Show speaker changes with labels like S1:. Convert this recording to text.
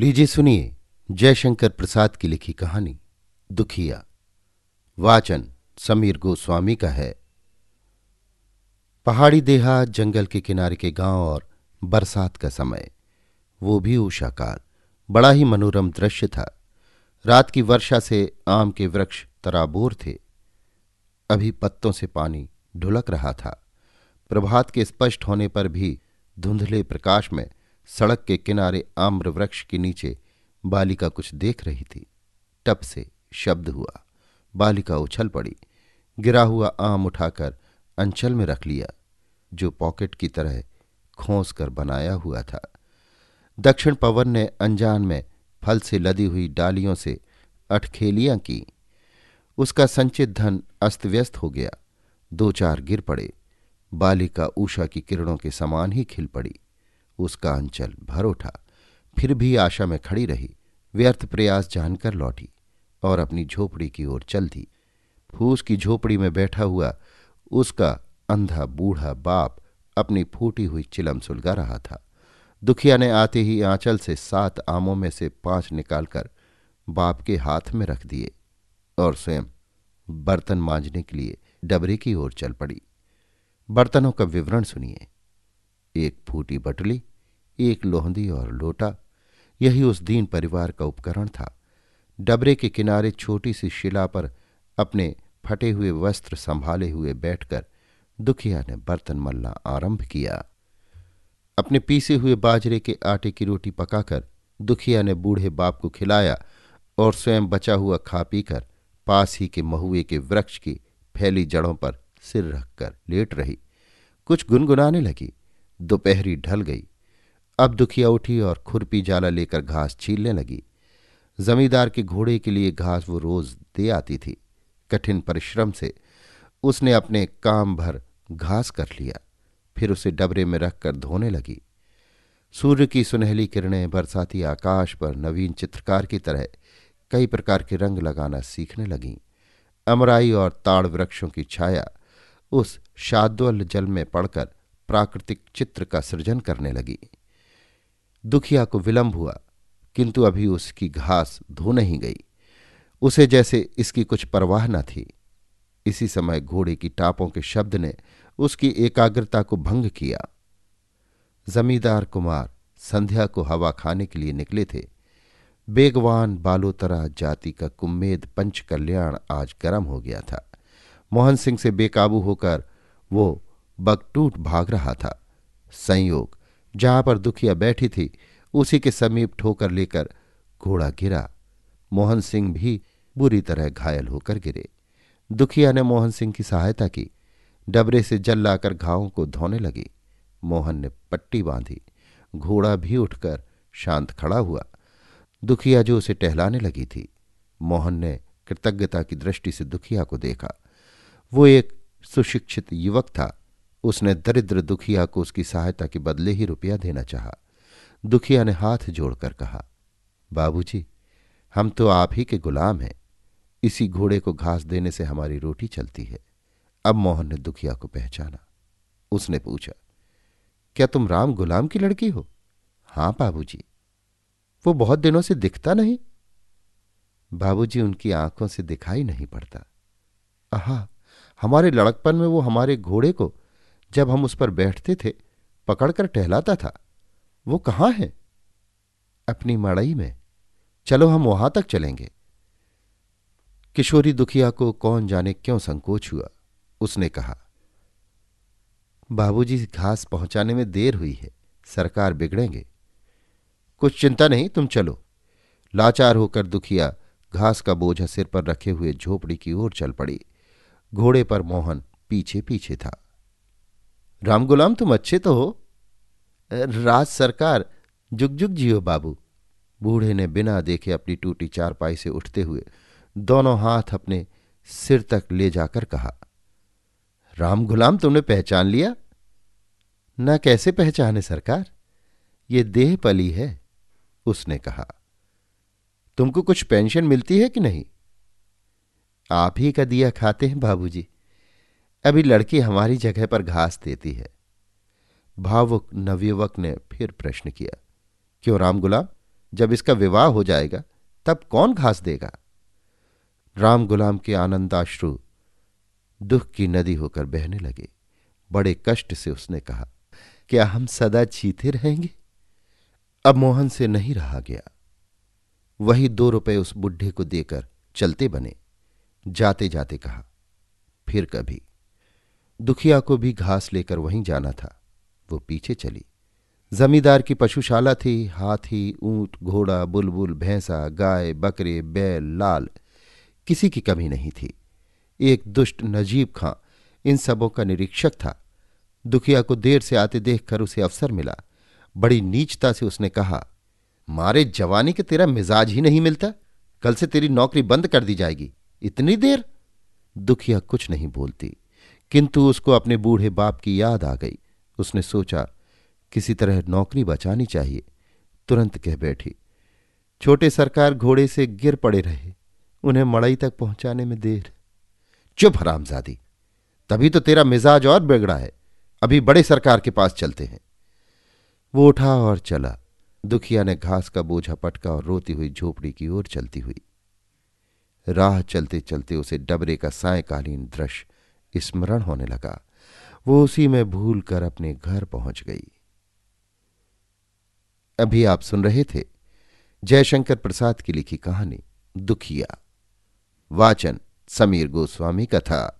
S1: लीजिए सुनिए जयशंकर प्रसाद की लिखी कहानी, दुखिया। वाचन समीर गोस्वामी का है। पहाड़ी देहा, जंगल के किनारे के गाँव और बरसात का समय। वो भी उषा काल बड़ा ही मनोरम दृश्य था। रात की वर्षा से आम के वृक्ष तराबोर थे। अभी पत्तों से पानी ढुलक रहा था। प्रभात के स्पष्ट होने पर भी धुंधले प्रकाश में सड़क के किनारे आम्र वृक्ष के नीचे बालिका कुछ देख रही थी। टप से शब्द हुआ। बालिका उछल पड़ी। गिरा हुआ आम उठाकर अंचल में रख लिया, जो पॉकेट की तरह खोस कर बनाया हुआ था। दक्षिण पवन ने अनजान में फल से लदी हुई डालियों से अटखेलियाँ की। उसका संचित धन अस्त व्यस्त हो गया। दो चार गिर पड़े। बालिका ऊषा की किरणों के समान ही खिल पड़ी। उसका अंचल भर उठा। फिर भी आशा में खड़ी रही। व्यर्थ प्रयास जानकर लौटी और अपनी झोपड़ी की ओर चल दी। फूस की झोपड़ी में बैठा हुआ उसका अंधा बूढ़ा बाप अपनी फूटी हुई चिलम सुलगा रहा था। दुखिया ने आते ही आंचल से सात आमों में से पाँच निकालकर बाप के हाथ में रख दिए और स्वयं बर्तन मांजने के लिए डबरे की ओर चल पड़ी। बर्तनों का विवरण सुनिए। एक फूटी बटली एक लोहंदी और लोटा। यही उस दीन परिवार का उपकरण था। डबरे के किनारे छोटी सी शिला पर अपने फटे हुए वस्त्र संभाले हुए बैठकर दुखिया ने बर्तन मलना आरंभ किया। अपने पीसे हुए बाजरे के आटे की रोटी पकाकर दुखिया ने बूढ़े बाप को खिलाया और स्वयं बचा हुआ खा पीकर पास ही के महुए के वृक्ष की फैली जड़ों पर सिर रखकर लेट रही। कुछ गुनगुनाने लगी। दोपहरी ढल गई। अब दुखिया उठी और खुरपी जाला लेकर घास छीलने लगी। जमींदार के घोड़े के लिए घास वो रोज दे आती थी। कठिन परिश्रम से उसने अपने काम भर घास कर लिया। फिर उसे डबरे में रखकर धोने लगी। सूर्य की सुनहली किरणें बरसाती आकाश पर नवीन चित्रकार की तरह कई प्रकार के रंग लगाना सीखने लगीं। अमराई और ताड़ वृक्षों की छाया उस शाद्वल जल में पड़कर प्राकृतिक चित्र का सृजन करने लगी। दुखिया को विलंब हुआ, किंतु अभी उसकी घास धो नहीं गई। उसे जैसे इसकी कुछ परवाह न थी। इसी समय घोड़े की टापों के शब्द ने उसकी एकाग्रता को भंग किया। जमींदार कुमार संध्या को हवा खाने के लिए निकले थे। बेगवान बालोतरा जाति का कुम्मेद पंच कल्याण आज गर्म हो गया था। मोहन सिंह से बेकाबू होकर वो बगटूट भाग रहा था। संयोग जहाँ पर दुखिया बैठी थी, उसी के समीप ठोकर लेकर घोड़ा गिरा। मोहन सिंह भी बुरी तरह घायल होकर गिरे। दुखिया ने मोहन सिंह की सहायता की। डबरे से जल लाकर घावों को धोने लगी। मोहन ने पट्टी बांधी। घोड़ा भी उठकर शांत खड़ा हुआ। दुखिया जो उसे टहलाने लगी थी, मोहन ने कृतज्ञता की दृष्टि से दुखिया को देखा। वो एक सुशिक्षित युवक था। उसने दरिद्र दुखिया को उसकी सहायता के बदले ही रुपया देना चाहा। दुखिया ने हाथ जोड़कर कहा, बाबूजी, हम तो आप ही के गुलाम हैं। इसी घोड़े को घास देने से हमारी रोटी चलती है। अब मोहन ने दुखिया को पहचाना। उसने पूछा, क्या तुम राम गुलाम की लड़की हो? हाँ, बाबूजी। वो बहुत दिनों से दिखता नहीं। बाबूजी उनकी आँखों से दिखाई नहीं पड़ता। आहा, हमारे लड़कपन में वो हमारे घोड़े को जब हम उस पर बैठते थे, पकड़कर टहलाता था, वो कहाँ है? अपनी मड़ई में। चलो हम वहाँ तक चलेंगे। किशोरी दुखिया को कौन जाने क्यों संकोच हुआ? उसने कहा, बाबूजी, घास पहुँचाने में देर हुई है, सरकार बिगड़ेंगे। कुछ चिंता नहीं, तुम चलो। लाचार होकर दुखिया घास का बोझा सिर पर रखे हुए झोपड़ी की ओर चल पड़ी। घोड़े पर मोहन पीछे पीछे था। राम गुलाम, तुम अच्छे तो हो। राज सरकार, जुग जुग जियो बाबू। बूढ़े ने बिना देखे अपनी टूटी चारपाई से उठते हुए दोनों हाथ अपने सिर तक ले जाकर कहा, राम गुलाम, तुमने पहचान लिया? न कैसे पहचाने सरकार? ये देह पली है, उसने कहा। तुमको कुछ पेंशन मिलती है कि नहीं? आप ही का दिया खाते हैं बाबूजी। अभी लड़की हमारी जगह पर घास देती है। भावुक नवयुवक ने फिर प्रश्न किया, क्यों राम गुलाम? जब इसका विवाह हो जाएगा, तब कौन घास देगा? राम गुलाम के आनंदाश्रु दुख की नदी होकर बहने लगे। बड़े कष्ट से उसने कहा, क्या हम सदा जीते रहेंगे? अब मोहन से नहीं रहा गया। वही दो रुपए उस बुढ़े को देकर चलते बने। जाते जाते कहा, फिर कभी। दुखिया को भी घास लेकर वहीं जाना था। वो पीछे चली। जमींदार की पशुशाला थी, हाथी, ऊँट, घोड़ा, बुलबुल, भैंसा, गाय, बकरे, बैल, लाल। किसी की कमी नहीं थी। एक दुष्ट नजीब खां, इन सबों का निरीक्षक था। दुखिया को देर से आते देखकर उसे अवसर मिला। बड़ी नीचता से उसने कहा, मारे जवानी के तेरा मिजाज ही नहीं मिलता। कल से तेरी नौकरी बंद कर दी जाएगी। इतनी देर? दुखिया कुछ नहीं बोलती। किंतु उसको अपने बूढ़े बाप की याद आ गई। उसने सोचा, किसी तरह नौकरी बचानी चाहिए। तुरंत कह बैठी, छोटे सरकार घोड़े से गिर पड़े रहे, उन्हें मड़ई तक पहुँचाने में देर। चुप हरामजादी तभी तो तेरा मिजाज और बिगड़ा है। अभी बड़े सरकार के पास चलते हैं। वो उठा और चला। दुखिया ने घास का बोझा पटका और रोती हुई झोपड़ी की ओर चलती हुई। राह चलते चलते उसे डबरे का सायकालीन दृश्य स्मरण होने लगा। वो उसी में भूल कर अपने घर पहुँच गई। अभी आप सुन रहे थे जयशंकर प्रसाद की लिखी कहानी, दुखिया। वाचन समीर गोस्वामी का था।